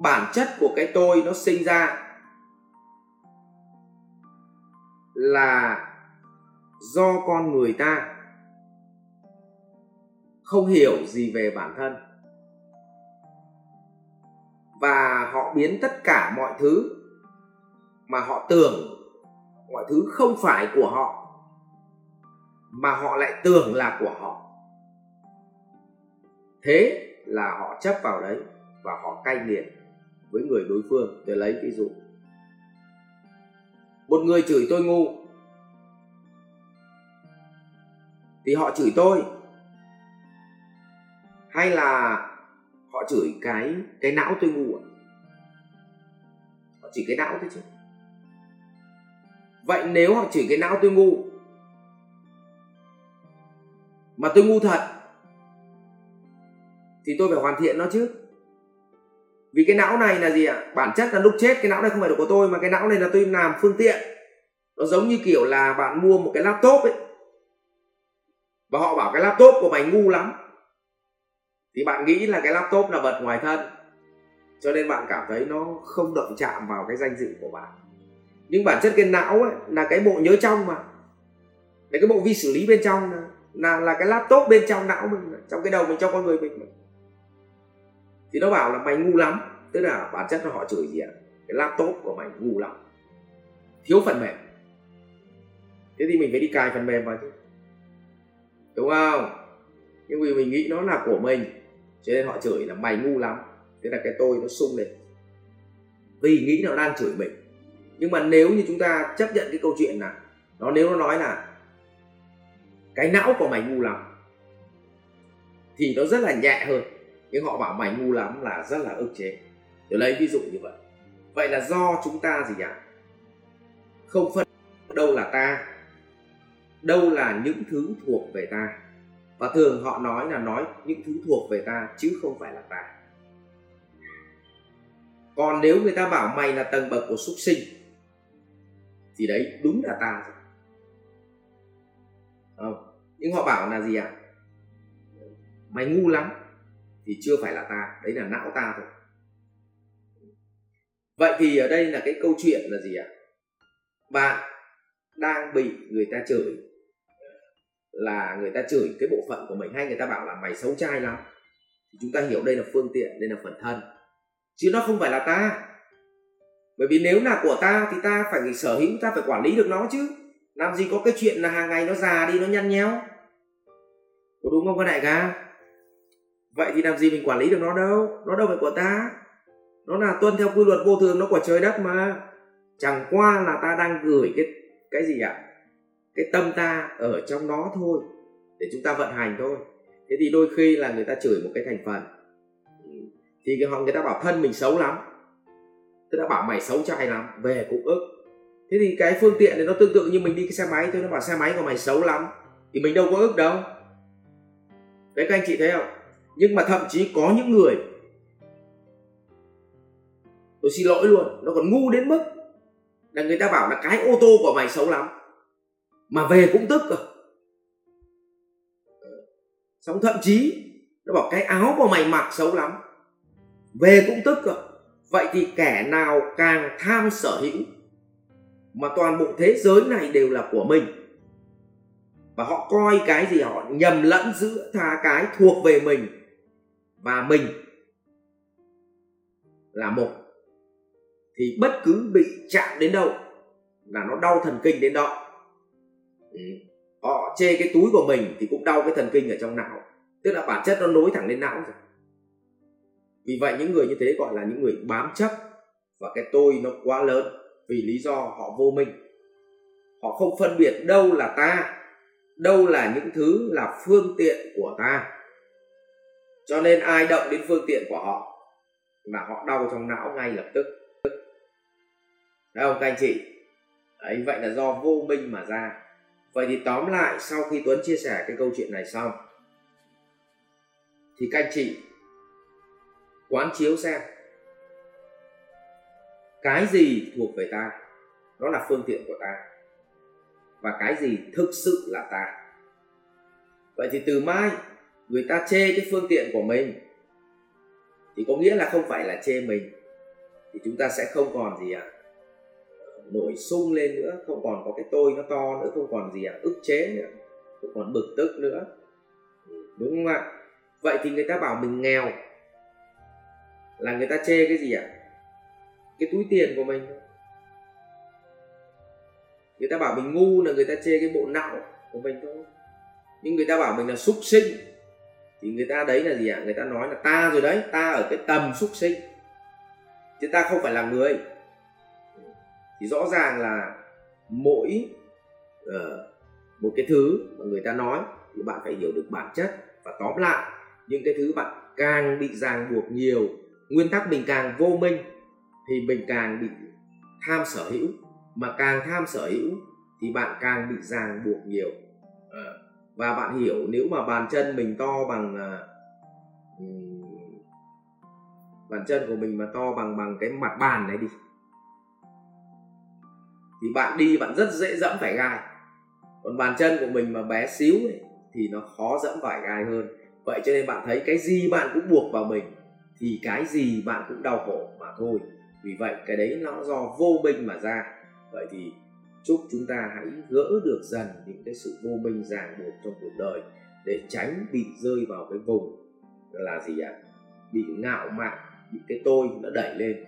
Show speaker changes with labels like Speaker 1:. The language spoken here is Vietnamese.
Speaker 1: bản chất của cái tôi nó sinh ra là do con người ta không hiểu gì về bản thân. Và họ biến tất cả mọi thứ mà họ tưởng, mọi thứ không phải của họ, mà họ lại tưởng là của họ. Thế là họ chấp vào đấy và họ cay nghiệt với người đối phương để lấy ví dụ. Một người chửi tôi ngu, thì họ chửi tôi. Hay là họ chửi cái cái não tôi ngu à? họ chửi cái não thôi chứ. Vậy nếu họ chửi cái não tôi ngu, mà tôi ngu thật, thì tôi phải hoàn thiện nó chứ vì cái não này là gì ạ? Bản chất là lúc chết cái não này không phải là của tôi mà cái não này là tôi làm phương tiện. Nó giống như kiểu là bạn mua một cái laptop ấy. Và họ bảo cái laptop của mày ngu lắm. Thì bạn nghĩ là cái laptop là vật ngoài thân. Cho nên bạn cảm thấy nó không động chạm vào cái danh dự của bạn. Nhưng bản chất cái não ấy là cái bộ nhớ trong mà. Là cái bộ vi xử lý bên trong là là, là cái laptop bên trong não mình trong cái đầu mình trong con người mình thì nó bảo là mày ngu lắm. Tức là bản chất là họ chửi gì ạ? Cái laptop của mày ngu lắm. Thiếu phần mềm. Thế thì mình phải đi cài phần mềm vào chứ. Đúng không? Nhưng vì mình nghĩ nó là của mình, cho nên họ chửi là mày ngu lắm. Thế là cái tôi nó sung lên. Vì nghĩ nó đang chửi mình. Nhưng mà nếu như chúng ta chấp nhận cái câu chuyện là, nó nếu nó nói là cái não của mày ngu lắm, thì nó rất là nhẹ hơn nhưng họ bảo mày ngu lắm là rất là ức chế. Tôi lấy ví dụ như vậy. Vậy là do chúng ta gì ạ? Không phân đâu là ta, đâu là những thứ thuộc về ta. Và thường họ nói là nói những thứ thuộc về ta, chứ không phải là ta. Còn nếu người ta bảo mày là tầng bậc của súc sinh, thì đấy đúng là ta rồi. Không? Nhưng họ bảo là gì ạ? À? mày ngu lắm thì chưa phải là ta, đấy là não ta thôi. Vậy thì ở đây là cái câu chuyện là gì ạ? À? bạn đang bị người ta chửi, là người ta chửi cái bộ phận của mình, hay người ta bảo là mày xấu trai lắm. Chúng ta hiểu đây là phương tiện, đây là phần thân. Chứ nó không phải là ta. Bởi vì nếu là của ta thì ta phải sở hữu, ta phải quản lý được nó chứ. Làm gì có cái chuyện là hàng ngày nó già đi, nó nhăn nhéo có đúng không các đại ca? Vậy thì làm gì mình quản lý được nó đâu? Nó đâu phải của ta. Nó là tuân theo quy luật vô thường, nó của trời đất mà. Chẳng qua là ta đang gửi cái cái gì ạ? Cái tâm ta ở trong nó thôi, để chúng ta vận hành thôi. Thế thì đôi khi là người ta chửi một cái thành phần. Thì cái họ, người ta bảo thân mình xấu lắm. Tôi đã bảo mày xấu trai lắm, về cũng ức. Thế thì cái phương tiện này nó tương tự như mình đi cái xe máy tôi nó bảo xe máy của mày xấu lắm. Thì mình đâu có ức đâu. Đấy, các anh chị thấy không? Nhưng mà thậm chí có những người, tôi xin lỗi luôn, nó còn ngu đến mức là người ta bảo là cái ô tô của mày xấu lắm, mà về cũng tức cơ. Xong thậm chí nó bảo cái áo của mày mặc xấu lắm, về cũng tức cơ. Vậy thì kẻ nào càng tham sở hữu mà toàn bộ thế giới này đều là của mình, và họ coi cái gì họ nhầm lẫn giữa tha cái thuộc về mình và mình là một, thì bất cứ bị chạm đến đâu là nó đau thần kinh đến đó. Ừ. họ chê cái túi của mình thì cũng đau cái thần kinh ở trong não. Tức là bản chất nó nối thẳng lên não rồi. Vì vậy những người như thế gọi là những người bám chấp. Và cái tôi nó quá lớn vì lý do họ vô minh. Họ không phân biệt đâu là ta, đâu là những thứ là phương tiện của ta cho nên ai động đến phương tiện của họ là họ đau trong não ngay lập tức. Thấy không các anh chị? Đấy, vậy là do vô minh mà ra. Vậy thì tóm lại sau khi tuấn chia sẻ cái câu chuyện này xong thì các anh chị quán chiếu xem. Cái gì thuộc về ta? Nó là phương tiện của ta. Và cái gì thực sự là ta? Vậy thì từ mai người ta chê cái phương tiện của mình thì có nghĩa là không phải là chê mình, thì chúng ta sẽ không còn gì ạ à? nổi sung lên nữa, không còn có cái tôi nó to nữa, không còn gì ạ à? ức chế nữa, không còn bực tức nữa đúng không ạ vậy thì người ta bảo mình nghèo là người ta chê cái gì ạ à? cái túi tiền của mình người ta bảo mình ngu là người ta chê cái bộ não của mình thôi nhưng người ta bảo mình là súc sinh thì người ta đấy là gì ạ? À? người ta nói là ta rồi đấy ta ở cái tầm súc sinh. Chứ ta không phải là người. Thì rõ ràng là mỗi uh, một cái thứ mà người ta nói thì bạn phải hiểu được bản chất và tóm lại. Những cái thứ bạn càng bị ràng buộc nhiều nguyên tắc mình càng vô minh thì mình càng bị tham sở hữu. Mà càng tham sở hữu thì bạn càng bị ràng buộc nhiều. Uh, và bạn hiểu nếu mà bàn chân mình to bằng à, ừ, bàn chân của mình mà to bằng bằng cái mặt bàn này đi thì bạn đi bạn rất dễ dẫm phải gai. Còn bàn chân của mình mà bé xíu ấy, thì nó khó dẫm phải gai hơn. Vậy cho nên bạn thấy cái gì bạn cũng buộc vào mình thì cái gì bạn cũng đau khổ mà thôi. Vì vậy cái đấy nó do vô minh mà ra. Vậy thì chúc chúng ta hãy gỡ được dần những cái sự vô minh ràng buộc trong cuộc đời để tránh bị rơi vào cái vùng là gì ạ? Bị ngạo mạn, bị cái tôi nó đẩy lên.